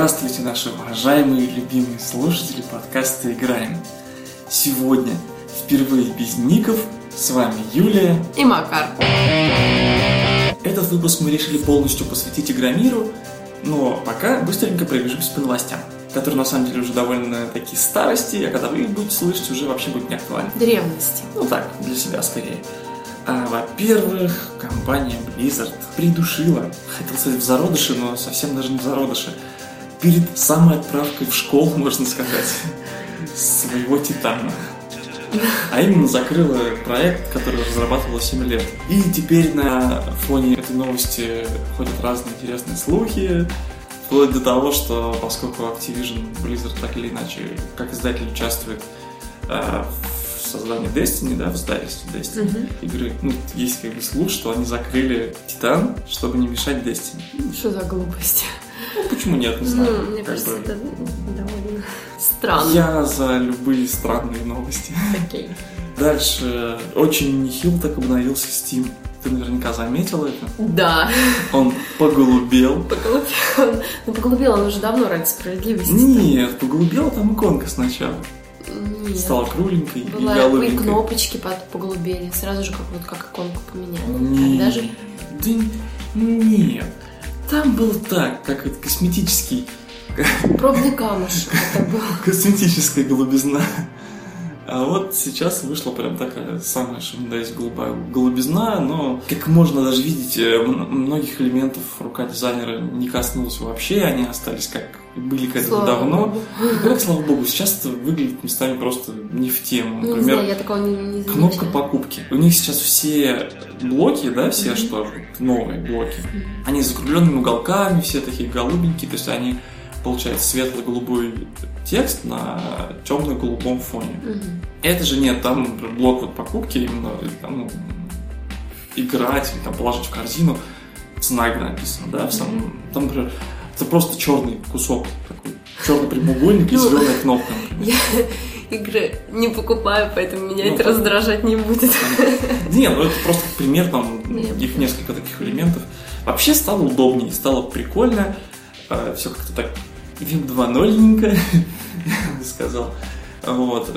Здравствуйте, наши уважаемые и любимые слушатели подкаста «Играем». Сегодня, впервые без ников, с вами Юлия и Макар. Этот выпуск мы решили полностью посвятить Игромиру, но пока быстренько пробежимся по новостям, которые на самом деле уже довольно такие старости, а когда вы их будете слышать, уже вообще будет не актуальны. Древности. Ну так, для себя скорее. А, во-первых, компания Blizzard придушила, хотел сказать в зародыше, но совсем даже не в зародыше, перед самой отправкой в школу, можно сказать, своего Титана. А именно закрыла проект, который разрабатывала 7 лет. И теперь на фоне этой новости ходят разные интересные слухи, вплоть до того, что поскольку Activision Blizzard так или иначе, как издатель участвует э, в создании Destiny, да, в издательстве Destiny Мгм. игры, ну, есть как бы слух, что они закрыли Титан, чтобы не мешать Destiny. Что за глупость? Ну, почему нет, не знаю. Ну, мне кажется, бы. это довольно странно. Я за любые странные новости. Окей. Дальше очень нехило так обновился Steam. Ты наверняка заметила это. Да. Он поголубел. Поголубел. Ну, поголубел он уже давно ради справедливости. Нет, поголубела там иконка сначала. Нет. Стала кругленькой и Была и голубенькой. кнопочки под поголубели. Сразу же как вот как иконку поменяли. Нет. Тогда же Да нет. Там было так, как это косметический, пробный камушек это был. косметическая голубизна. А вот сейчас вышла прям такая самая, что есть голубая голубизна, но, как можно даже видеть, э, многих элементов рука дизайнера не коснулась вообще, они остались как были Слава давно. богу. Как слава богу, сейчас это выглядит местами просто не в тему. Ну, не Например, знаю, я такого не, не Кнопка покупки. У них сейчас все блоки, да, все Мгм. что новые блоки, Мгм. они с закругленными уголками, все такие голубенькие, то есть они получается светло-голубой текст на темно-голубом фоне. Мгм. Это же нет, там например, блок вот покупки именно там, ну, играть или там положить в корзину, цена написана, да, в самом, там, например, это просто черный кусок такой, черный прямоугольник и Ну, зеленая кнопка. Я игры не покупаю, поэтому меня Ну, это да. раздражать не будет. Не, ну это просто пример, там, их несколько таких элементов. Вообще стало удобнее, стало прикольно, все как-то так Вим 2.0-ненько, я бы сказал. Вот.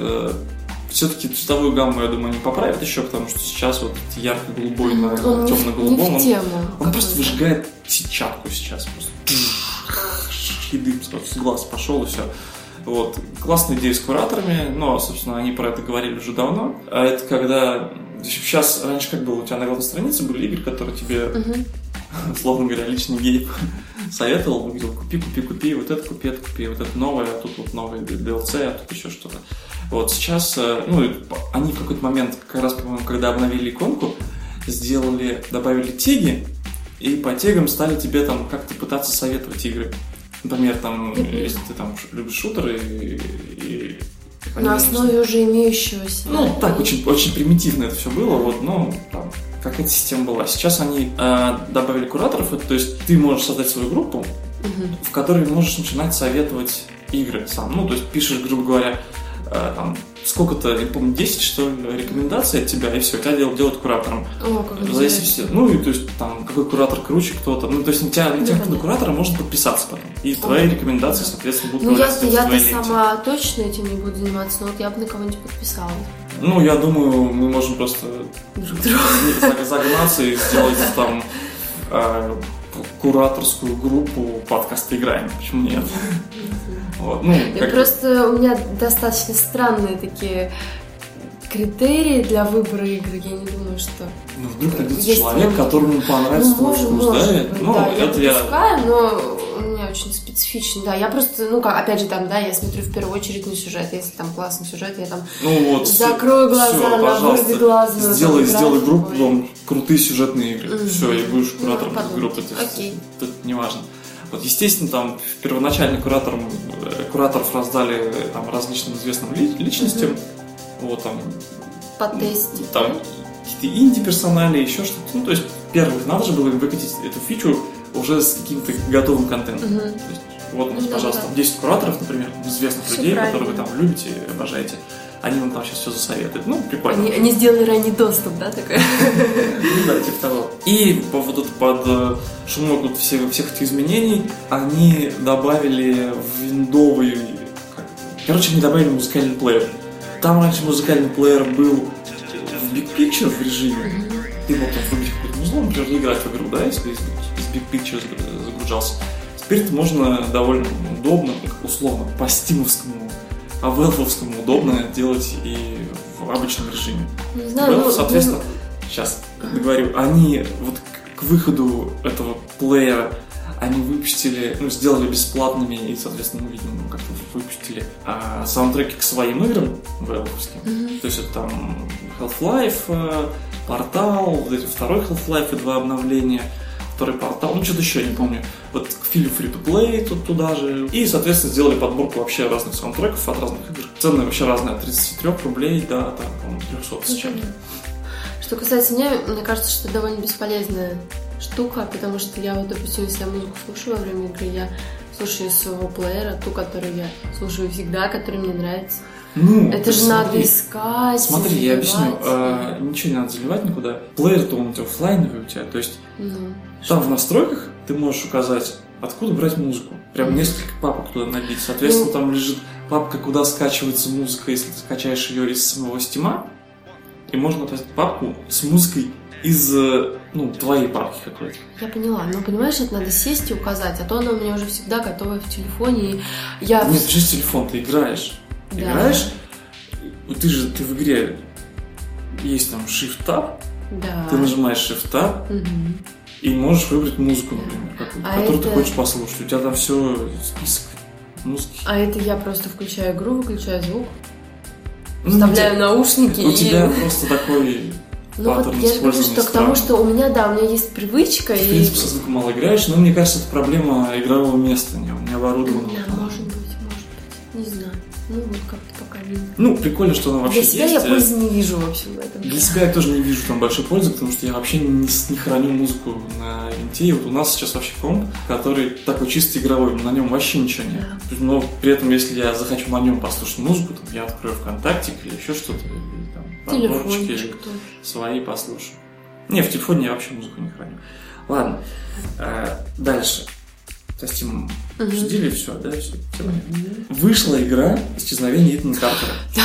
Все-таки цветовую гамму, я думаю, они поправят еще, потому что сейчас вот ярко-голубой на темно-голубом, он, он просто выжигает сетчатку сейчас. Просто. И дым с глаз пошел, и все. Вот. Классная идея с кураторами, но, собственно, они про это говорили уже давно. А это когда... Сейчас, раньше как было, у тебя на главной странице были игры, которые тебе, Мгм. условно говоря, личный гейп советовал, говорил, купи, купи, купи, вот это купи, это купи, вот это новое, а тут вот новое DLC, а тут еще что-то. Вот сейчас, э, ну, они в какой-то момент, как раз, по-моему, когда обновили иконку, сделали, добавили теги, и по тегам стали тебе там как-то пытаться советовать игры. Например, там, если ты там любишь шутеры и... и- На основе уже имеющегося. ну, так, очень, очень примитивно это все было, вот, но там какая-то система была. Сейчас они э, добавили кураторов, то есть ты можешь создать свою группу, Мгм. в которой можешь начинать советовать игры сам. Ну, то есть пишешь, грубо говоря, там, сколько-то, я помню, 10, что ли, рекомендаций от тебя, и все, тебя делают, делают куратором. О, как В зависимости, ну, и то есть, там, какой куратор круче кто-то. Ну, то есть, на тебя, на тебя Да, на куратора можно подписаться потом. И твои рекомендации, соответственно, будут Ну, я, в я-то сама точно этим не буду заниматься, но вот я бы на кого-нибудь подписала. Ну, я думаю, мы можем просто Друг другу. заг- загнаться и сделать там э, кураторскую группу подкаста «Играем». Почему нет? Вот, ну, как- просто, у меня достаточно странные такие критерии для выбора игры. Я не думаю, что... ну, вдруг найдется Есть человек, которому понравится Ну, твой вкус, да? быть, Ну, да, это я допускаю, но у меня очень специфично. Да, я просто, ну, как, опять же, там, да, я смотрю в первую очередь на сюжет. Если там классный сюжет, я там Ну вот, Закрой глаза, всё, на вырви глаза, Сделай, сделай группу, там, крутые сюжетные игры. Мгм. Все, и будешь Ну, куратором подумать. группы. То есть, Окей. Тут не важно. Вот, естественно, там первоначально кураторам, э, кураторов раздали э, там, различным известным ли- личностям. Вот там, потестить. там какие-то инди-персонали, еще что-то. Ну, то есть, первых, надо же было выкатить эту фичу уже с каким-то готовым контентом. Мгм. То есть, вот у нас, да, пожалуйста, да. 10 кураторов, например, известных Всё людей, которых вы правильно. там любите, обожаете. они вам там сейчас все засоветуют. Ну, прикольно. Они, они сделали ранний доступ, да, такой? Ну да, типа того. И вот это под э, шумок вот все, всех этих изменений они добавили в виндовый... Короче, они добавили музыкальный плеер. Там раньше музыкальный плеер был в Big Picture в режиме. Ты мог там врубить какую-то музло, например, играть в игру, да, если из, из Big Picture загру- загружался. Теперь это можно довольно удобно, ну, условно, по стимовскому, а велфовскому удобно делать и в обычном режиме. Не знаю, Да, ну, соответственно, сейчас говорю, они вот к, выходу этого плеера они выпустили, ну, сделали бесплатными и, соответственно, мы видим, ну, как выпустили а, саундтреки к своим играм вэловским. То есть это там Half-Life, э, Портал, вот эти второй Half-Life и два обновления, второй Портал, ну что-то еще, я не помню. Вот к фильму Free to Play тут туда же. И, соответственно, сделали подборку вообще разных саундтреков от разных игр. Цены вообще разные, от 33 рублей до, там, по-моему, 300 с чем-то. Что касается меня, мне кажется, что это довольно бесполезная штука, потому что я вот, допустим, если я музыку слушаю во время игры, я слушаю своего плеера, ту, которую я слушаю всегда, которая мне нравится. Ну, Это же смотри. надо искать. Смотри, я объясню. заливать. а, ничего не надо заливать никуда. Плеер-то он у тебя оффлайновый у тебя. То есть Ну, там в настройках ты можешь указать, откуда брать музыку. Прям Мгм. несколько папок туда набить. Соответственно, Ну. там лежит папка, куда скачивается музыка, если ты скачаешь ее из самого стима. И можно написать папку с музыкой из э, ну, твоей папки какой-то. я поняла. Но понимаешь, это надо сесть и указать, а то она у меня уже всегда готова в телефоне. И я... Нет, через телефон ты играешь. Да. Играешь, и ты же ты в игре есть там Shift-Tab, Да. ты нажимаешь Shift-Tab, Мгм. И можешь выбрать музыку, например, какую-то, А которую это- ты хочешь послушать. У тебя там все список музыки. А это я просто включаю игру, выключаю звук, Ну, вставляю у наушники тебя- У и... тебя просто такой Ну вот я говорю, что к тому, что у меня, да, у меня есть привычка В и... принципе, со звуком мало играешь, но мне кажется, это проблема игрового места, не, не оборудованного. Да, может. Ну вот как-то пока не... Ну, прикольно, что она вообще Для себя есть. я пользы не вижу, в общем, в этом. Для себя я тоже не вижу там большой пользы, потому что я вообще не, не храню музыку на винте. И вот у нас сейчас вообще комп, который такой чисто игровой, на нем вообще ничего нет. Да. Но при этом, если я захочу на нем послушать музыку, там, я открою ВКонтакте или еще что-то, или там подборочки, свои послушаю. Не, в телефоне я вообще музыку не храню. Ладно, э, дальше. Steam Мгм. обсудили все, да, все, понятно. Вышла игра «Исчезновение Итана Картера».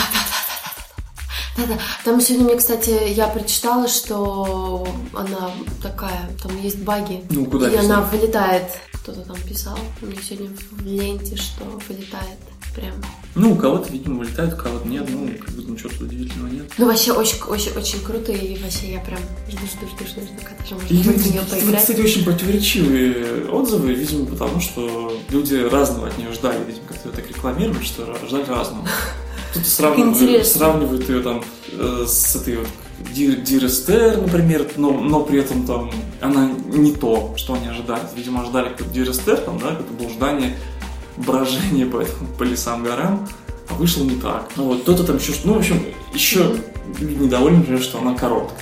Да-да, там сегодня мне, кстати, я прочитала, что она такая, там есть баги. Ну, куда и она вылетает. Кто-то там писал мне сегодня в ленте, что вылетает прям. Ну, у кого-то, видимо, вылетает, у кого-то нет, ну, как будто ничего тут удивительного нет. Ну, вообще, очень, очень, очень круто, и вообще я прям жду, жду, жду, жду, жду, когда же можно И будет в люди, нее поиграть. кстати, очень противоречивые отзывы, видимо, потому что люди разного от нее ждали, видимо, как-то так рекламируют, что ждали разного. Кто-то сравнивает, сравнивает ее там э, с этой вот Dear, Dear Esther, например, но, но при этом там она не то, что они ожидали. Видимо, ожидали какой-то Dear Esther, там, да, это было ждание брожения по, этому- по лесам, горам, а вышло не так. Ну вот, кто-то там еще, ну, в общем, еще люди недовольны, например, что она короткая.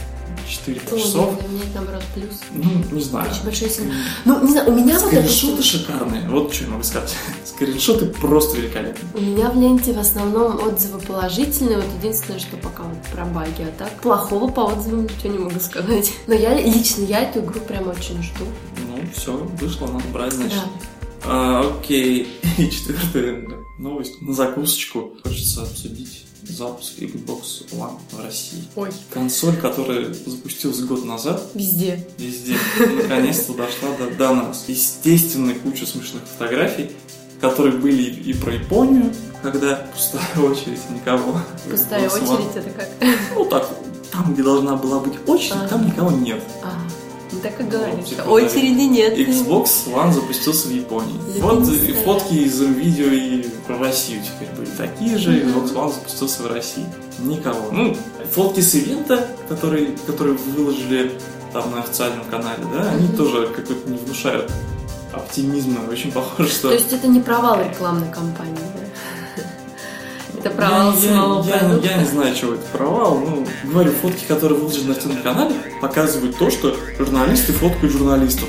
4 Ну, часов. это, наоборот, плюс. Ну, не знаю. Очень большой сильный. Ну, не знаю, у меня вот это... Скриншоты шикарные. Вот что я могу сказать. Скриншоты просто великолепные. У меня в ленте в основном отзывы положительные. Вот единственное, что пока вот про баги, а так плохого по отзывам ничего не могу сказать. Но я лично, я эту игру прям очень жду. Ну, все, вышло, надо брать, значит. Да. А, окей. И четвертая новость. На закусочку хочется обсудить запуск Xbox One в России. Ой, Консоль, которая запустилась год назад, везде. везде, наконец-то дошла до, до нас. Естественно, куча смешных фотографий, которые были и, про Японию, когда пустая очередь, никого. Пустая очередь, это как? Ну так, там, где должна была быть очередь, там никого нет. А, так и говоришь. типа, Очереди нет. Xbox One запустился в Японии. Вот и фотки из видео и про Россию теперь были такие же. Xbox One запустился в России. Никого. Ну, фотки с ивента, которые, которые выложили там на официальном канале, да, они Мгм. тоже какой-то не внушают оптимизма. Очень похоже, что... То есть это не провал рекламной кампании, да? Это провал я, самого я, я, продукта. я не знаю, чего это провал. Ну, говорю, фотки, которые выложены на официальном канале, показывают то, что журналисты фоткают журналистов.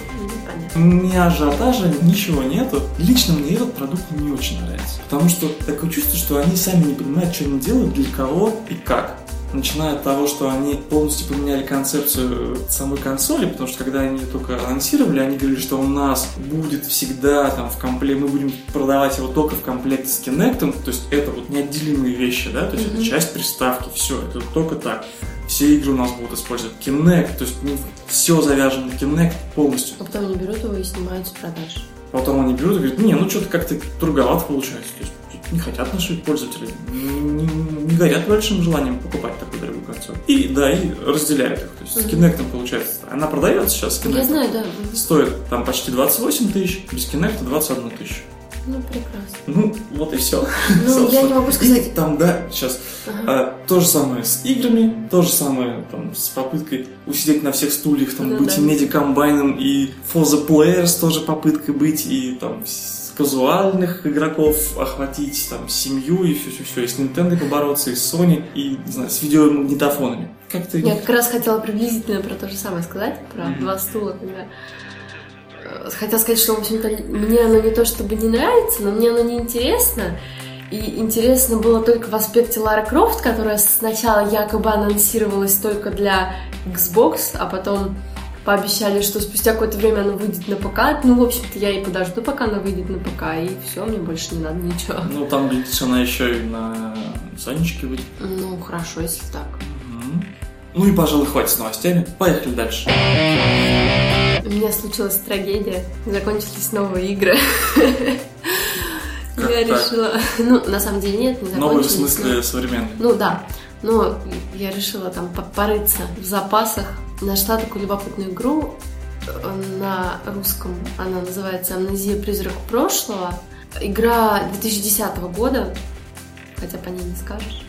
Ни ажиотажа, ничего нету. Лично мне этот продукт не очень нравится. Потому что такое чувство, что они сами не понимают, что они делают, для кого и как начиная от того, что они полностью поменяли концепцию самой консоли, потому что когда они ее только анонсировали, они говорили, что у нас будет всегда там в комплекте, мы будем продавать его только в комплекте с Kinect, то есть это вот неотделимые вещи, да, то есть mm-hmm. это часть приставки, все, это только так. Все игры у нас будут использовать Kinect, то есть ну, все завязано на Kinect полностью. А потом они берут его и снимают с продаж. Потом они берут и говорят, не, ну что-то как-то туговато получается. Не хотят наши пользователи, не, не горят большим желанием покупать такую дорогую консоль. И да, и разделяют их. То есть mm-hmm. с Kinect получается, она продается сейчас с Kinect. Я знаю, да. Стоит там почти 28 тысяч, без Kinect 21 тысяч. Ну, прекрасно. Ну, вот и все. Ну, я не могу сказать. И там, да, сейчас ага. а, то же самое с играми, то же самое там, с попыткой усидеть на всех стульях, там, ну, быть да. и медиакомбайном, и for the players тоже попыткой быть, и там казуальных игроков охватить, там, семью и все-все-все, и с Nintendo побороться, и с Sony, и, не знаю, с видеомагнитофонами. Как ты... Я как раз хотела приблизительно про то же самое сказать, про mm-hmm. два стула, когда э, хотела сказать, что, в общем-то, мне оно не то чтобы не нравится, но мне оно не интересно. И интересно было только в аспекте Лара Крофт, которая сначала якобы анонсировалась только для Xbox, а потом пообещали, что спустя какое-то время она выйдет на ПК. Ну, в общем-то, я и подожду, пока она выйдет на ПК, и все, мне больше не надо ничего. Ну, там, глядишь, она еще и на Сонечке выйдет. Ну, хорошо, если так. Ну и, пожалуй, хватит с новостями. Поехали дальше. У меня случилась трагедия. Закончились новые игры. Как я так? решила... Ну, на самом деле нет, не закончились. Новые в смысле современные? Ну, да. Но я решила там порыться в запасах нашла такую любопытную игру э, на русском. Она называется «Амнезия. Призрак прошлого». Игра 2010 года, хотя по ней не скажешь.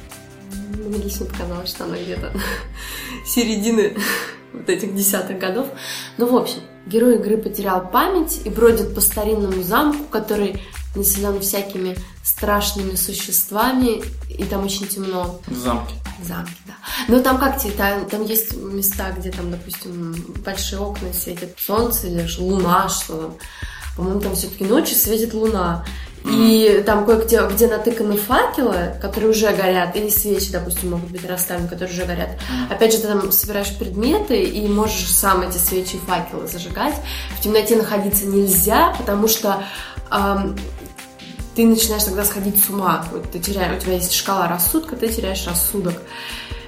Мне лично показалось, что она где-то середины вот этих десятых годов. Ну, в общем, герой игры потерял память и бродит по старинному замку, который населен всякими страшными существами, и там очень темно. В замке. В замке, да. Но там как тебе, там, там есть места, где там, допустим, большие окна светит солнце или луна, что там. По-моему, там все-таки ночью светит луна. И там кое-где где натыканы факелы, которые уже горят, или свечи, допустим, могут быть расставлены, которые уже горят. Опять же, ты там собираешь предметы и можешь сам эти свечи и факелы зажигать. В темноте находиться нельзя, потому что эм, ты начинаешь тогда сходить с ума. Вот ты теряешь, у тебя есть шкала рассудка, ты теряешь рассудок.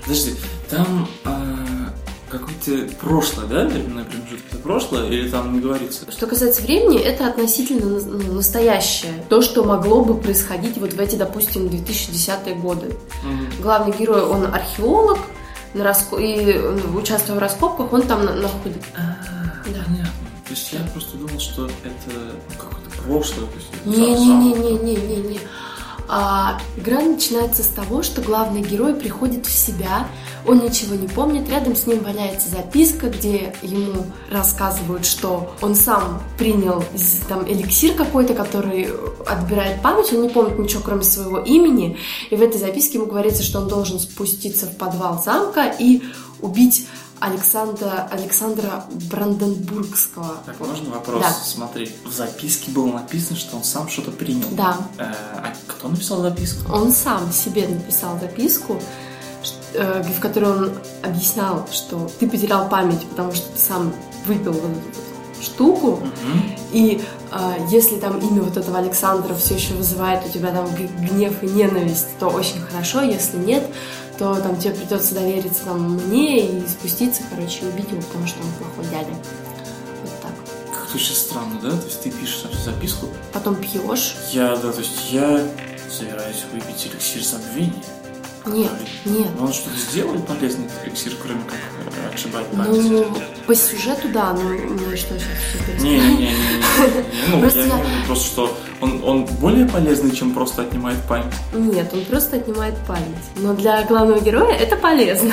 Подожди, там а, какое-то прошлое, да, временной промежуток? Это прошлое или там не говорится? Что касается времени, это относительно ну, настоящее. То, что могло бы происходить вот в эти, допустим, 2010-е годы. Угу. Главный герой, он археолог, на раско... и участвуя в раскопках, он там находит. А, да. Понятно. То есть я просто думал, что это ну, какое-то прошлое. Не-не-не-не-не-не. А, игра начинается с того, что главный герой приходит в себя, он ничего не помнит, рядом с ним валяется записка, где ему рассказывают, что он сам принял там эликсир какой-то, который отбирает память, он не помнит ничего, кроме своего имени, и в этой записке ему говорится, что он должен спуститься в подвал замка и убить Александра, Александра Бранденбургского. Так, можно вопрос? Да. Смотри, в записке было написано, что он сам что-то принял. Да. Э, а кто написал записку? Он сам себе написал записку, э, в которой он объяснял, что ты потерял память, потому что ты сам выпил вот эту штуку, угу. и э, если там имя вот этого Александра все еще вызывает у тебя там гнев и ненависть, то очень хорошо, если нет, то там тебе придется довериться там мне и спуститься, короче, и убить его, потому что он плохой дядя. Вот так. Как-то очень странно, да? То есть ты пишешь записку. Потом пьешь. Я, да, то есть я собираюсь выпить эликсир забвения. Нет, нет. Он что-то сделает полезный эликсир, кроме как э, отшибать память? Ну, по сюжету, да, но ну что сейчас Не-не-не. Ну, я не просто что он, он более полезный, чем просто отнимает память? Нет, он просто отнимает память. Но для главного героя это полезно.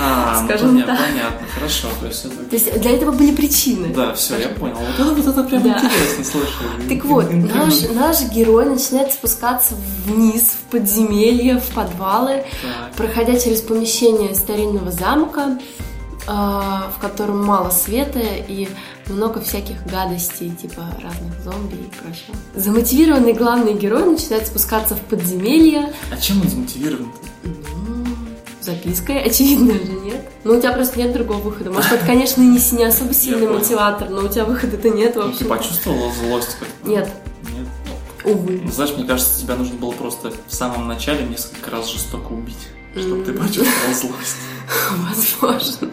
А, ну, Скажем понятно, так. понятно, хорошо. То есть, это... то есть для этого были причины. Да, все, я понял. Вот это, вот это прям да. интересно, слушай. Так вот, наш, наш герой начинает спускаться вниз, в подземелье, в подвалы, так. проходя через помещение старинного замка, в котором мало света и много всяких гадостей, типа разных зомби и прочего. Замотивированный главный герой начинает спускаться в подземелье. А чем он замотивирован? Ну, запиской, очевидно же, нет? Ну, у тебя просто нет другого выхода. Может, это, конечно, не, не особо сильный мотиватор, но у тебя выхода-то нет Ну, вообще. ты почувствовала злость? как-то? Нет, Нет. увы. Ну, знаешь, мне кажется, тебя нужно было просто в самом начале несколько раз жестоко убить, чтобы ты почувствовал злость. Возможно.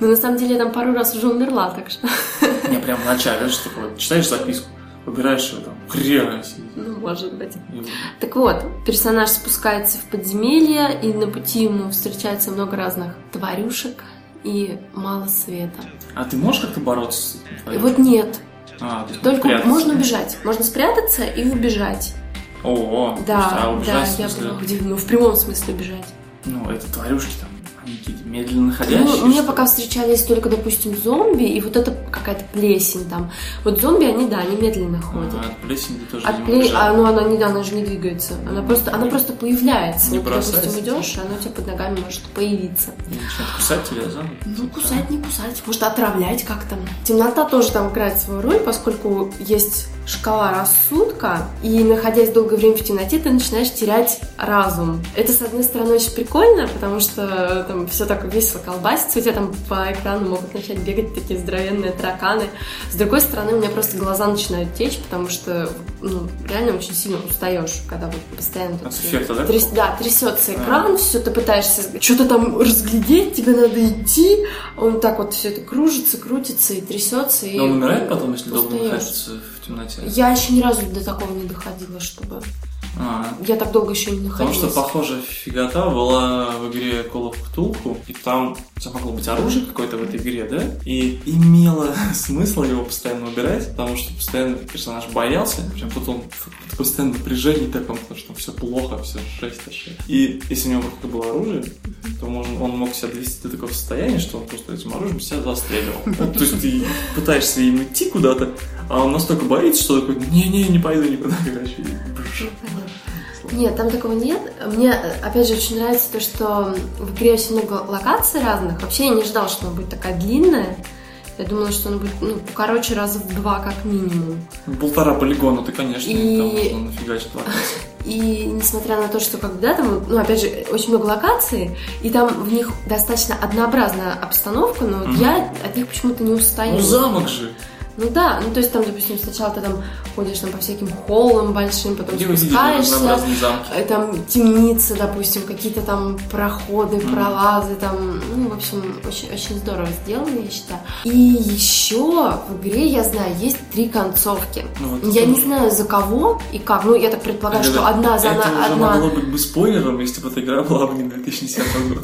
Но на самом деле я там пару раз уже умерла, так что... Не, прям в начале, что такое, читаешь записку, выбираешь ее там, хрена. Ну, может быть. И Так вот, персонаж спускается в подземелье, и на пути ему встречается много разных тварюшек и мало света. А ты можешь как-то бороться с твоим? вот нет. А, то есть Только прятаться. можно убежать. Можно спрятаться и убежать. О, Да, а убежать, да, в я смысле, была удивлена. Ну, в прямом смысле убежать. Ну, это тварюшки там, они какие-то медленно находящие. Ну, мне пока встречались только, допустим, зомби, и вот это какая-то плесень там. Вот зомби, они, да, они медленно ходят. А, от плесени ты тоже От не пле- а, ну она не, она же не двигается. Она просто, она просто появляется. Не вот, допустим, идешь, и она у тебя под ногами может появиться. И начинают кусать тебя, зомби? Ну, кусать, не кусать. Может, отравлять как-то. Темнота тоже там играет свою роль, поскольку есть шкала рассудка, и находясь долгое время в темноте, ты начинаешь терять разум. Это, с одной стороны, очень прикольно, потому что там все так весело колбасится, у тебя там по экрану могут начать бегать такие здоровенные тараканы. С другой стороны, у меня просто глаза начинают течь, потому что, ну, реально очень сильно устаешь, когда вот постоянно тут От эффекта, да, тряс- да, трясется экран, все, ты пытаешься что-то там разглядеть, тебе надо идти, он так вот все это кружится, крутится и трясется. И Но он умирает потом, если долго устаешь. находится в темноте? Я еще ни разу до такого не доходила, чтобы... А, Я так долго еще не Потому находилась. что похожая фигота была в игре Call of Cthulhu, и там у тебя могло быть оружие какое-то в этой игре, да? И имело смысл его постоянно убирать, потому что постоянно персонаж боялся, прям тут он в постоянном напряжении таком, потому что все плохо, все жесть вообще. И если у него какое-то было оружие, то он, он мог себя довести до такого состояния, что он просто этим оружием себя застреливал. То есть ты пытаешься им идти куда-то, а он настолько боится, что такой, не-не, не пойду никуда, короче, Нет, там такого нет. Мне, опять же, очень нравится то, что в игре очень много локаций разных. Вообще я не ждала, что она будет такая длинная. Я думала, что она будет, ну, короче, раза в два как минимум. Полтора полигона, ты, конечно, И- там можно нафигачить локации. И несмотря на то, что когда там, ну, опять же, очень много локаций, и там в них достаточно однообразная обстановка, но Мгм. я от них почему-то не устаю. Ну, замок же. Ну да, ну то есть там, допустим, сначала ты там ходишь там по всяким холлам большим, потом Где спускаешься, э, там темницы, допустим, какие-то там проходы, Мгм. пролазы, там, ну, в общем, очень, очень здорово сделано, я считаю. И еще в игре, я знаю, есть три концовки. Ну, вот Я не знаю за кого и как, ну, я так предполагаю, Это- что одна за Это на- уже одна... могло быть бы спойлером, если бы эта игра была бы не 2010 года.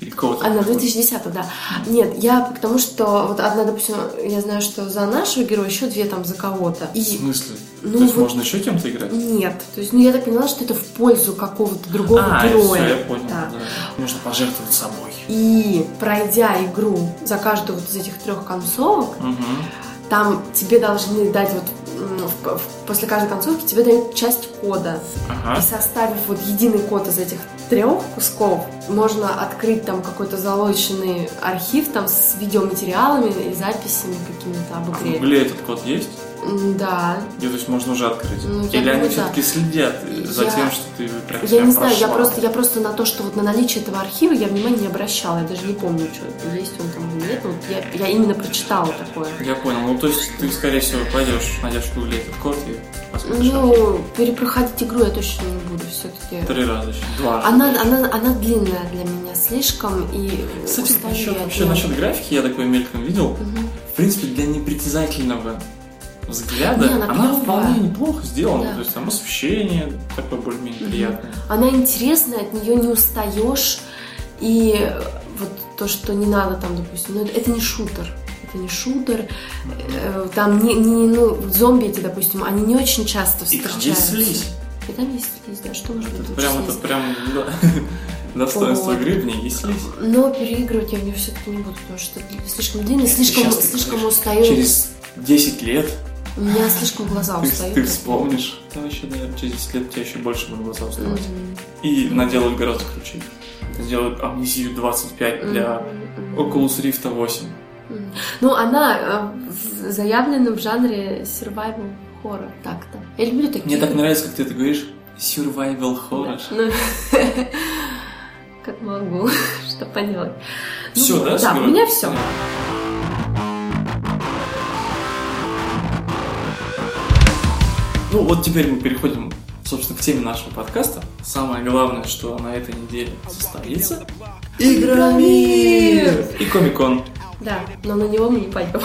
Или какого-то. Она 2010, да. Нет, я потому что вот одна, допустим, я знаю, что за нашего героя, еще две там за кого-то. В И смысле? Ну, То есть вот- можно еще кем-то играть? нет. То есть, ну я так поняла, что это в пользу какого-то другого а, героя. всё, я понял. Да. да. Нужно пожертвовать собой. И пройдя игру за каждую вот из этих трех концовок, Мгм. там тебе должны дать вот в- в- после каждой концовки тебе дают часть кода. И Ага. составив вот единый код из этих трех кусков, можно открыть там какой-то залоченный архив там с видеоматериалами и записями какими-то об А в игре. Гугле этот код есть? Да. И, то есть можно уже открыть? Ну, я Или они думаю, да. все-таки следят за Я- тем, что ты прям Я не знаю, я прошла? просто, я просто на то, что вот на наличие этого архива я внимания не обращала. Я даже не помню, что есть он там или нет. Вот я, я именно прочитала такое. Я понял. Ну, то есть ты, скорее всего, пойдешь, найдешь в Гугле этот код и посмотришь. Ну, перепроходить игру я точно не буду все-таки. Три раза еще. Два. Она, она, она длинная для меня слишком и Кстати, насчет, я вообще насчет графики я такой мельком видел. Мгм. В принципе, для непритязательного взгляда Не, она она, вполне неплохо сделана. Да. То есть там освещение такое более-менее приятное. Она интересная, от нее не устаешь. И вот то, что не надо там, допустим, ну, это, не шутер. Это не шутер. Э, Там не, не- ну, зомби эти, допустим, они не очень часто И там встречаются. есть слизь. И там есть слизь, да, что может быть Это лучше прям, это прям да, достоинство Вот. игры в ней есть слизь. Но переигрывать я в нее все-таки не буду, потому что слишком длинно, Нет, слишком, слишком устаю. Через 10 лет У меня слишком глаза Ты, устают. ты вспомнишь. Ты вообще, наверное, через 10 лет у тебя еще больше будут глаза уставать. И наделают гораздо круче. Сделают амнезию 25 для. Oculus Rift 8. Мгм. Ну, она э, заявлена в жанре survival horror. Так-то. Я люблю такие. Мне так нравится, как ты это говоришь. Survival horror. Ну, как могу, что поделать. Ну, Все, да? Да, у меня все. Ну вот теперь мы переходим, собственно, к теме нашего подкаста. Самое главное, что на этой неделе состоится Игромир! и Комикон. Да, но на него мы не пойдем.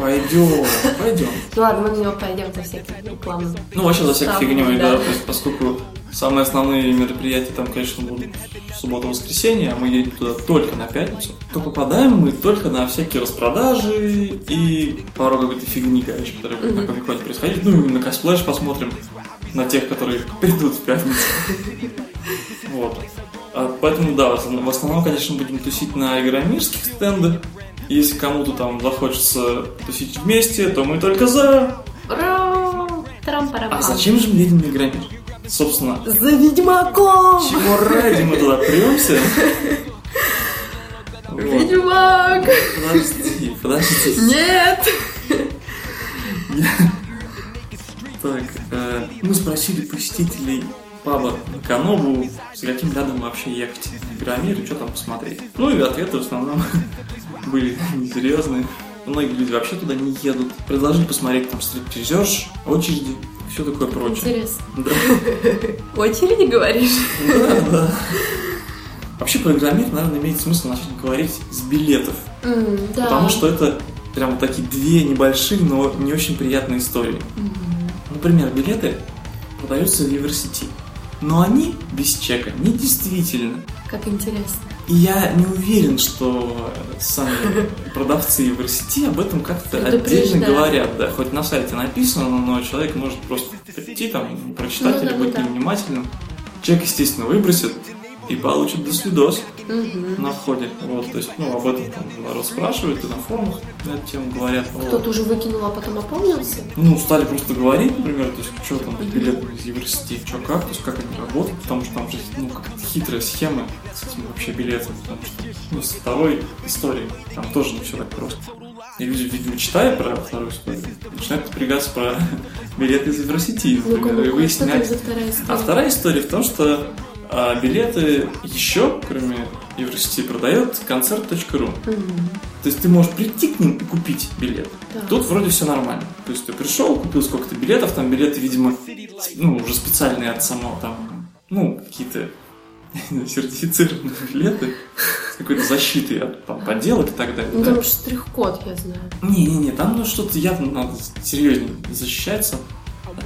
Пойдем, пойдем. Ну ладно, мы на него пойдем за всякие рекламы. Ну, вообще за всякой Там, фигней, да. да. Поскольку самые основные мероприятия там, конечно, будут в субботу-воскресенье, а мы едем туда только на пятницу, то попадаем мы только на всякие распродажи и пару какой-то фигни, короче, которые будут на. Комиконе происходить. Ну, и на косплей посмотрим, на тех, которые придут в пятницу. Вот. А поэтому, да, в основном, конечно, будем тусить на игромирских стендах. Если кому-то там захочется тусить вместе, то мы только за. Ура! А зачем же мы едем на Игромир? Собственно, За Ведьмаком! чего ради мы туда премся? Вот. Ведьмак! Подожди, подожди. Нет! Так, э, мы спросили посетителей паба Канобу, с каким рядом вообще ехать в и что там посмотреть. Ну и ответы в основном были несерьезные. Многие люди вообще туда не едут. Предложили посмотреть там стриптизерш, очереди, все такое прочее. Интересно. Да. Очереди говоришь? Да, да. Вообще про Игромир, наверное, имеет смысл начать говорить с билетов. М, Да. Потому что это прям такие две небольшие, но не очень приятные истории. М, Например, билеты продаются в University. Но они без чека не действительно. Как интересно. И я не уверен, что сами продавцы University об этом как-то отдельно говорят. Да, хоть на сайте написано, но человек может просто прийти там, прочитать Ну или ну быть да. невнимательным. Человек, естественно, выбросит и получит досвидос Мгм. на входе. Вот, то есть, ну, об этом там народ спрашивает, и на форумах на эту тему говорят. Кто-то уже выкинул, а потом опомнился? Ну, стали просто говорить, например, то есть, что там с билетами из Евросети, что как, то есть, как они работают, потому что там же, ну, какая-то хитрая схема с этими вообще билетами, потому что, ну, с второй истории там тоже не все так просто. И люди, видимо, читая про вторую историю, начинают напрягаться про билеты из Евросети, например, и ну-ка, что выяснять, а вторая история в том, что а, билеты еще, кроме Евросети, продает концерт.ру. То есть ты можешь прийти к ним и купить билет. Так. Тут вроде все нормально. То есть ты пришел, купил сколько-то билетов, там билеты, видимо, ну, уже специальные от самого там, ну, какие-то сертифицированные билеты с какой-то защитой от там, подделок и так далее. Ну да. там штрих-код, я знаю. Не-не-не, там ну, что-то явно надо серьезнее защищаться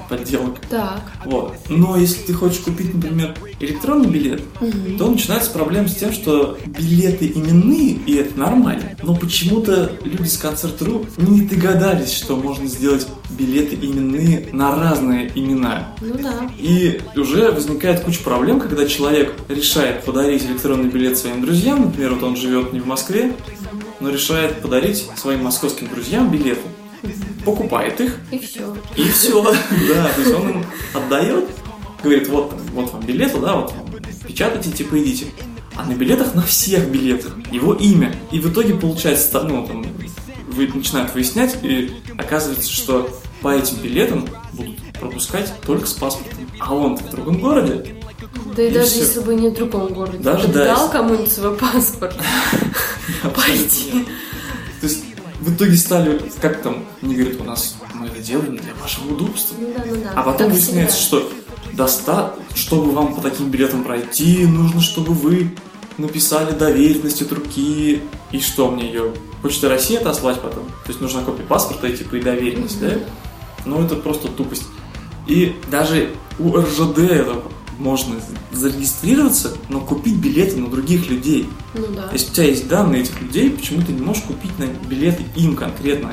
подделок. Так. Вот. Но если ты хочешь купить, например, электронный билет, Мгм. то начинается проблема с тем, что билеты именные, и это нормально. Но почему-то люди с концерт.ру не догадались, что можно сделать билеты именные на разные имена. Ну да. И уже возникает куча проблем, когда человек решает подарить электронный билет своим друзьям, например, вот он живет не в Москве, но решает подарить своим московским друзьям билеты. Покупает их, И все. и все, да, то есть он им отдает, говорит, вот, вот вам билеты, да, вот вам, печатайте, типа идите. А на билетах, на всех билетах, его имя. И в итоге получается, ну, там, вы начинают выяснять, и оказывается, что по этим билетам будут пропускать только с паспортом. А он в другом городе. Да и, И даже всё. если бы не в другом городе, Даже ты да, дал если- кому-нибудь свой паспорт, пойти. В итоге стали, как там, они говорят, у нас мы это делаем для вашего удобства. Ну да, ну да. А потом выясняется, что доста... чтобы вам по таким билетам пройти, нужно, чтобы вы написали доверенность от руки. И что мне ее? Почта России отослать потом? То есть нужна копия паспорта и типа и доверенность, да? Ну это просто тупость. И даже у РЖД это можно зарегистрироваться, но купить билеты на других людей. Ну да. Если у тебя есть данные этих людей, почему ты не можешь купить на билеты им конкретно?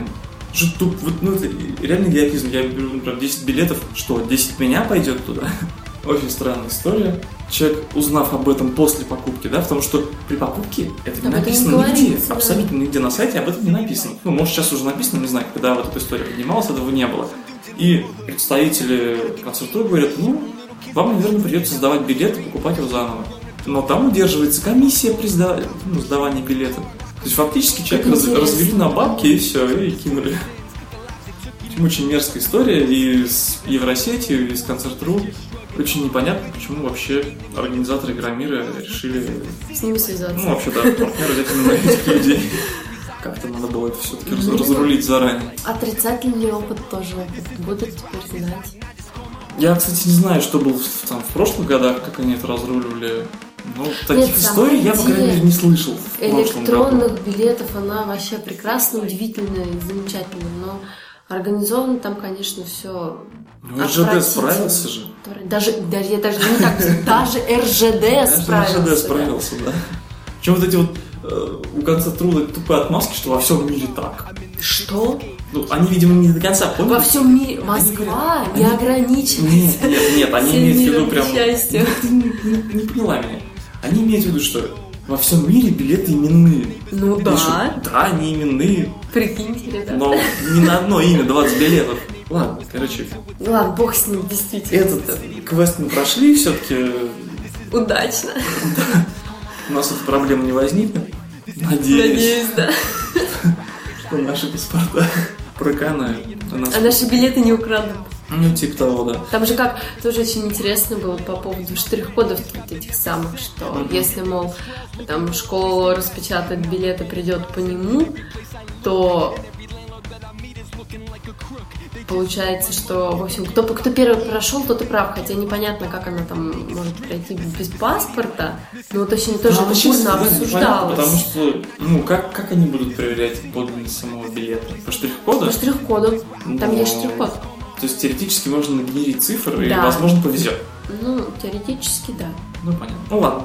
Туп, вот, ну, это реально идиотизм. Я беру, например, 10 билетов, что, 10 меня пойдет туда? Очень странная история. Человек, узнав об этом после покупки, да, потому что при покупке это не Об не написано говорится, нигде, да. абсолютно нигде на сайте об этом не написано. Ну, может, сейчас уже написано, не знаю, когда вот эта история поднималась, этого не было. И представители концертура говорят, ну, вам, наверное, придется сдавать билет и покупать его заново. Но там удерживается комиссия при сда- ну, сдавании билета. То есть фактически человек раз- развели на бабки и все, и кинули. Очень мерзкая история и с Евросетью, и с Концерт.ру. Очень непонятно, почему вообще организаторы Игромира решили, С ними связаться. ну, вообще, да, партнеры взять именно этих людей. Как-то надо было это все-таки разрулить заранее. Отрицательный опыт тоже опыт. Будут теперь знать. Я, кстати, не знаю, что было в, там, в прошлых годах, как они это разруливали. Ну, таких Нет, историй я, по крайней мере, не слышал в прошлом году. Электронных билетов, она вообще прекрасна, удивительная и замечательная, но организовано там, конечно, все Ну, РЖД справился же. Даже, даже, я даже не так, даже РЖД справился. РЖД справился, да. Причем вот эти вот э, у конца труда тупые отмазки, что во всем мире так. Что? Ну, они, видимо, не до конца поняли. Во всем мире Москва не Они- ограничивается. Нет, нет, нет, они имеют в виду прям... счастья. Ну, Ты не, не- не поняла меня. Они имеют в виду, что во всем мире билеты именные. Ну что, да, Да, они именные, прикиньте, ребята. но не на одно имя 20 билетов. Ладно, короче, Ладно, бог с ним, действительно. этот квест мы прошли, все-таки Удачно. у нас эта проблема не возникнет. Надеюсь, Надеюсь, да. что наши паспорта проканают. У нас- А наши билеты не украдут. Ну, типа того, да. Там же как тоже очень интересно было по поводу штрих-кодов вот этих самых, что Мгм. если, мол, там школа распечатает билет и придет по нему, то получается, что, в общем, кто, кто первый прошел, тот и прав, хотя непонятно, как она там может пройти без паспорта, но вот очень тоже Ну, бурно обсуждалось. Потому что, ну, как, как они будут проверять подлинность самого билета? По штрих-коду? По штрих-коду. Там Ну, есть штрих-код. То есть теоретически можно нагенерить цифры, и, Да. возможно, повезет. Ну, теоретически, да. Ну, понятно. Ну, ладно.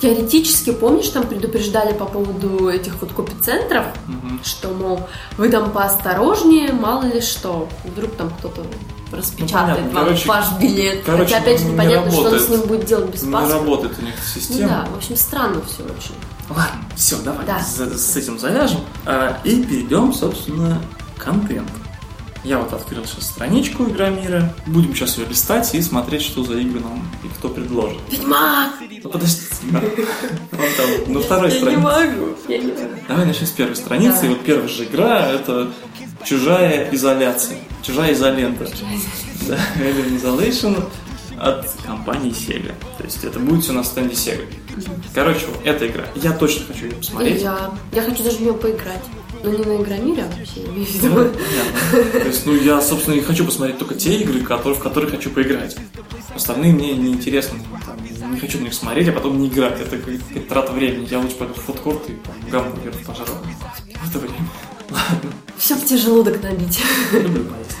Теоретически, помнишь, там предупреждали по поводу этих вот копицентров, Мгм. что, мол, вы там поосторожнее, мало ли что. Вдруг там кто-то распечатает Ну, понятно. вам Короче- ваш билет. короче, Хотя, опять же, не непонятно, что он с ним будет делать без Не паспорта. работает у них Ну система. да, в общем, странно все очень. Ладно, все, давай Да. за- с этим завяжем. А, и перейдем, собственно, к контенту. Я вот открыл сейчас страничку Игромира. Будем сейчас ее листать и смотреть, что за игры нам и кто предложит. Ведьмак! Ну, подождите. да. Вон там, на второй Я не странице. могу, я не могу. Давай начнем с первой страницы. Да. И вот первая же игра — это «Чужая изоляция». «Чужая изолента». Да, Alien Isolation от компании Sega. То есть это будет все на стенде Sega. Короче, вот эта игра. Я точно хочу ее посмотреть. я. Я хочу даже в нее поиграть. Ну, не на Игромире, а вообще, я имею в виду. понятно. То есть, ну, я, собственно, и хочу посмотреть только те игры, которые, в которые хочу поиграть. Остальные мне не интересны. Там, не хочу на них смотреть, а потом не играть. Это как- какая-то трата времени. Я лучше пойду в фудкорт и там, гамбургер пожарю. В это время. Ладно, тебе желудок набить. люблю поесть.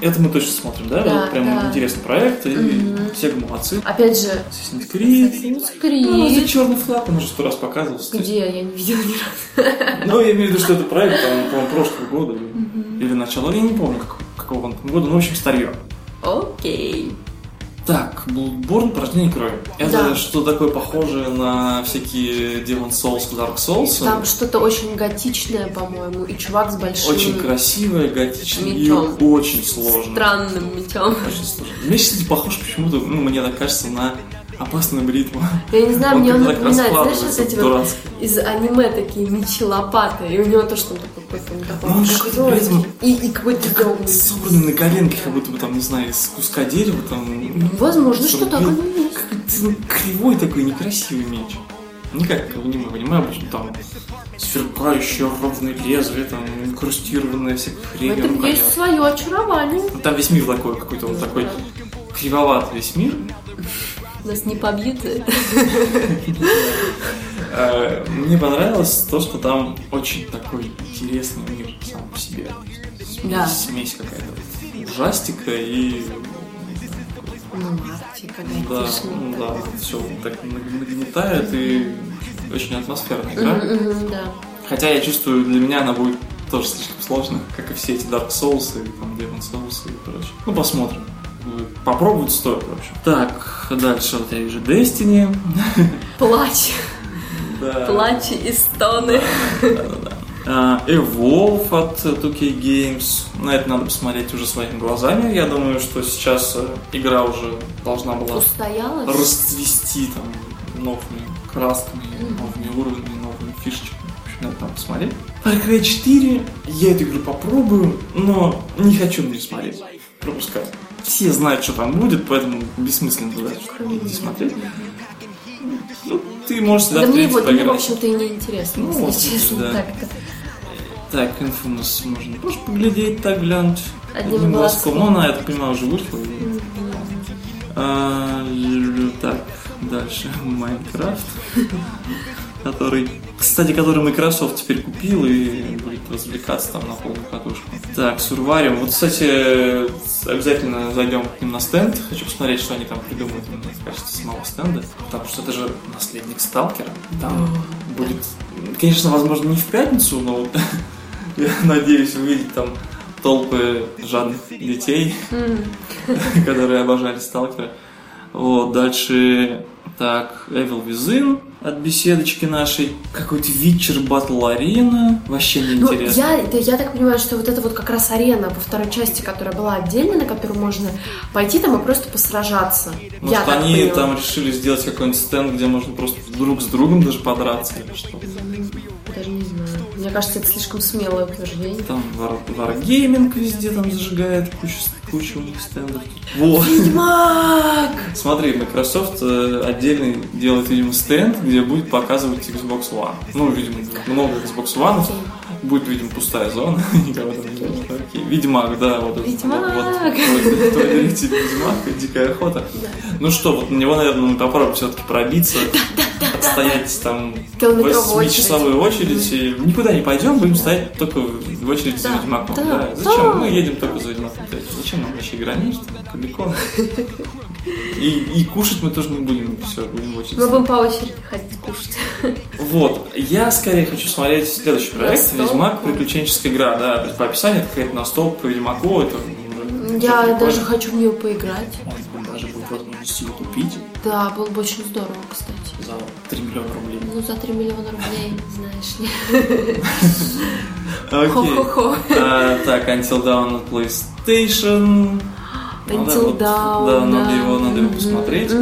Это мы точно смотрим, да? Да, Вот прям да. интересный проект, и Мгм. все молодцы. Опять же, Assassin's Creed. Assassin's Ну, Creed. за черный флаг, он уже сто раз показывался. То есть, Где? Я не видела ни разу. Ну, я имею в виду, что это проект, там, по-моему, прошлого года или начала, я не помню, как- какого он года, но, в общем, старье. Окей. Так, Bloodborne, порождение крови. Это Да. что такое похожее на всякие Demon Souls, Dark Souls? Там что-то очень готичное, по-моему, и чувак с большим Очень красивое, готичное и очень сложно. странным мечом. Очень сложно. Мне, кстати, похож почему-то, ну, мне так кажется, на опасный ритм. Я не знаю, Он мне он напоминает, знаешь, эти вот из аниме такие мечи лопаты, и у него тоже там такой какой-то он такой Ну, этом и, и какой-то долгий. Собранный на коленке, как будто бы там, не знаю, из куска дерева, там... Возможно, что так оно есть. какой-то кривой такой, некрасивый меч. Не как в аниме. В аниме обычно там сверкающее ровное лезвие, там инкрустированное всякой хрень. этом рукоять. есть свое очарование. Ну, Там весь мир такой, какой-то вот такой кривоватый весь мир. Нас не побьют. Э, Мне понравилось то, что там очень такой интересный мир сам по себе. Да. смесь какая-то. Ужастика и... Ну, Да, ну да, все так нагнетает и очень атмосферная игра. Да. Хотя я чувствую, для меня она будет тоже слишком сложно, как и все эти Dark Souls и там Demon Souls и прочее. Ну, посмотрим. Попробовать стоит, в общем. Так, дальше вот я вижу Destiny. Плач. Да. Плачи и стоны. Да-да-да. А, Evolve от 2K Games. На это надо посмотреть уже своими глазами. Я думаю, что сейчас э, игра уже должна была Устоялась? расцвести там новыми красками, новыми уровнями, новыми фишечками. Надо посмотреть. Far Cry 4. Я эту игру попробую, но не хочу на нее смотреть. Пропускать. Все знают, что там будет, поэтому бессмысленно туда идти смотреть. Ну, ты можешь сюда Да мне, вот, мне, в общем-то, и не интересно, Ну, если честно. да. Так, Так, Infamous можно тоже поглядеть, так глянуть. Одним глазком. Ну, она, я так понимаю, уже вышла. А, л- так, дальше. Майнкрафт. Который, кстати, который Microsoft теперь купил и будет развлекаться там на полную катушку. Так, Survarium. Вот, кстати, обязательно зайдем к ним на стенд. Хочу посмотреть, что они там придумают именно в качестве самого стенда. Потому что это же наследник Сталкера. Там будет, конечно, возможно, не в пятницу, но вот я надеюсь увидеть там толпы жадных детей, которые обожали Сталкера. Вот, дальше, так, Evil Within от беседочки нашей. Какой-то Witcher Battle Arena. Вообще Ну, неинтересно. я, да, я так понимаю, что вот это вот как раз арена по второй части, которая была отдельно, на которую можно пойти там и просто посражаться. я Может, так они там решили сделать какой-нибудь стенд, где можно просто друг с другом даже подраться или что. Даже не знаю. Мне кажется, это слишком смелое утверждение. Там War, Wargaming везде там зажигает кучу, кучу у них стендов. Вот. Ведьмак! Смотри, Microsoft э, отдельно делает, видимо, стенд, где будет показывать Xbox One. Ну, видимо, много Xbox One. Будет, видимо, пустая зона. Никого там не будет. Окей. Ведьмак, да, вот. Ведьмак. Вот, вот, кто директив Ведьмак, Дикая охота. Ну что, вот на него, наверное, мы попробуем все-таки пробиться. Отстоять там Километровую 8-часовую очередь. И никуда не пойдем, будем стоять только в очереди за Да, Ведьмаком. да, Да, Зачем? да. Мы едем только за Ведьмаком. Зачем нам вообще границ, Кобякон? И, и кушать мы тоже не будем, все, будем очереди. Мы будем по очереди ходить кушать. Вот, я скорее хочу смотреть следующий проект, стол? Ведьмак, приключенческая игра, да, то есть по описанию это какая-то на стол по Ведьмаку, это Я что-то даже хочу в нее поиграть. Может быть, даже будет возможность ее купить Да, было бы очень здорово, кстати. за 3 миллиона рублей. Ну, за 3 миллиона рублей, знаешь ли. Хо-хо-хо. А, так, Until Dawn на PlayStation. Ну Until Dawn, Да, надо его, надо его посмотреть.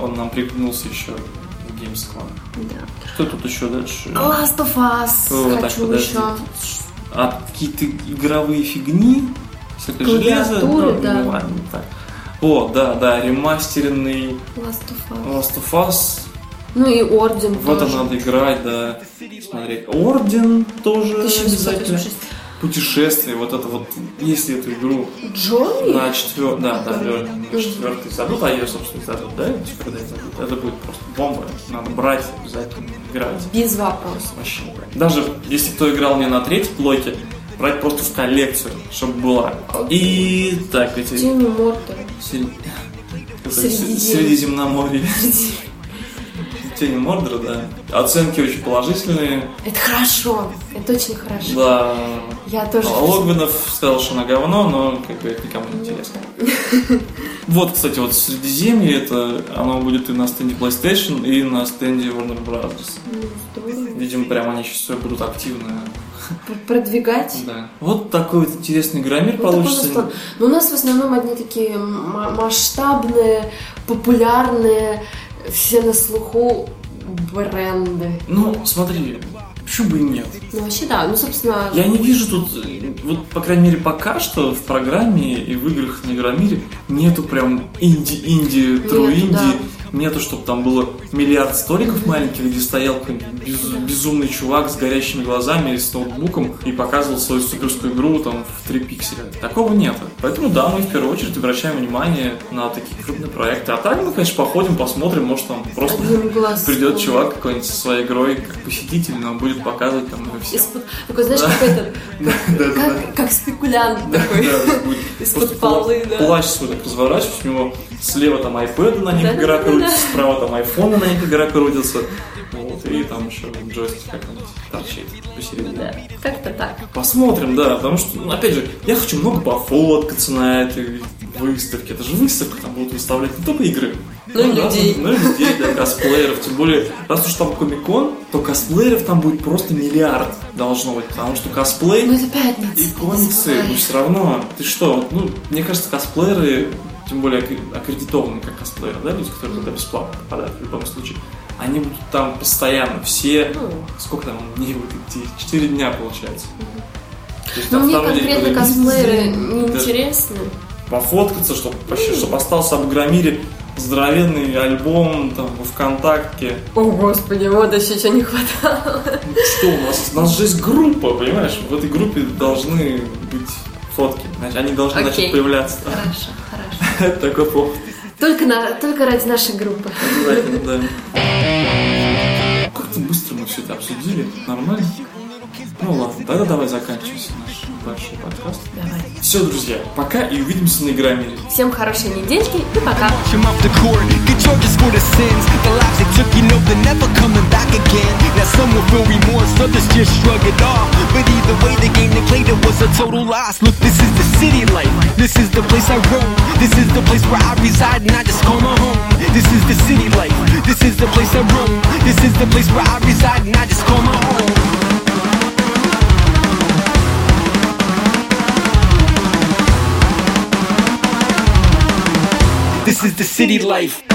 Он нам приглянулся еще в Gamescom. Да. Что тут еще дальше? Last of Us так, хочу подожди. еще. А какие-то игровые фигни? Всякое железо? Ну, да. ну, ладно, так. О, да, да, ремастеренный Last of Us. Last of Us. Ну и Орден В это тоже. надо играть, да. Смотреть. Орден тоже 1886. обязательно. Путешествие, вот это вот, если эту игру Джонни? на четвертый, да, да, на четвертый издадут, а ее, собственно, издадут, да, когда издадут, это будет просто бомба. Надо брать, обязательно играть. Без вопросов. Вообще. Даже если кто играл не на третьей плойке, брать просто в коллекцию, чтобы была. И так, эти... Тимми Мортер. Сред- это Средизем- с- Средиземноморье. Тени Мордора, да. Оценки очень положительные. Это хорошо. Это очень хорошо. Да. Я тоже. А Логвинов сказал, что на говно, но как бы это никому не интересно. Вот, кстати, вот Средиземье, это оно будет и на стенде PlayStation, и на стенде Warner Brothers. Ну. Видимо, прям они сейчас все будут активно. Продвигать. Да. Вот такой вот интересный Ну, у нас получится. Но у нас в основном одни такие масштабные, популярные, все на слуху бренды. Ну, смотри, почему бы и нет? Ну, вообще, да. Ну, собственно, Я не вижу тут, вот, по крайней мере, пока что в программе и в играх на Игромире нету прям инди-инди, тру-инди. да. Нету, чтобы там было миллиард столиков маленьких, где стоял без- безумный чувак с горящими глазами и с ноутбуком и показывал свою суперскую игру там в 3 пикселя. Такого нет. Поэтому да, мы в первую очередь обращаем внимание на такие крупные проекты. А так мы, конечно, походим, посмотрим, может там просто придет чувак какой-нибудь со своей игрой как посетитель, но он будет показывать там все. Такой, знаешь, как да. Как, спекулянт такой. Из-под полы, да. Плащ свой так разворачивать, у него слева там iPad, на них игра крутится, справа там айфоны на них игра крутится. Вот, и там еще джойстик как-нибудь торчит посередине. Да, как-то так. Посмотрим, да, потому что, ну, опять же, я хочу много пофоткаться на этой выставке. Это же выставка, там будут выставлять не только игры, Ну и разных- людей. Ну и людей, да, косплееров. Тем более, раз уж там комикон, то косплееров там будет просто миллиард должно быть, потому что косплей Ну и комиксы, ну все равно, ты что, ну, мне кажется, косплееры, тем более аккре- аккредитованные как косплееры, да, люди, которые туда бесплатно попадают в любом случае, они будут там постоянно, все, Ну. сколько там дней будет идти, 4 дня получается. Есть Но там мне конкретно косплееры не интересны. Пофоткаться, чтобы вообще, чтобы остался об Игромире здоровенный альбом там ВКонтакте. О, господи, вот еще чего не хватало. Что у нас? У нас же есть группа, понимаешь? В этой группе должны быть фотки. Значит, они должны Окей. начать появляться. Хорошо, хорошо. Такой повод. Только, на, только ради нашей группы. Обязательно, да. Как-то быстро мы все это обсудили. Нормально? Ну ладно, тогда давай заканчиваем наш большой подкаст. Давай. Все, друзья, пока и увидимся на Игромире. Всем хорошей недельки и пока. Push 'em off the court, get charges for the sins, the lives they took. You know they're never coming back again. Now some will feel remorse, others just shrug it off. But either way, the game they played it was a total loss. Look, this is the city life. This is the place I roam. This is the place where I reside and I just call my home. This is the city life. This is the place I roam. This is the place where I reside and I just call my home. This is the city life.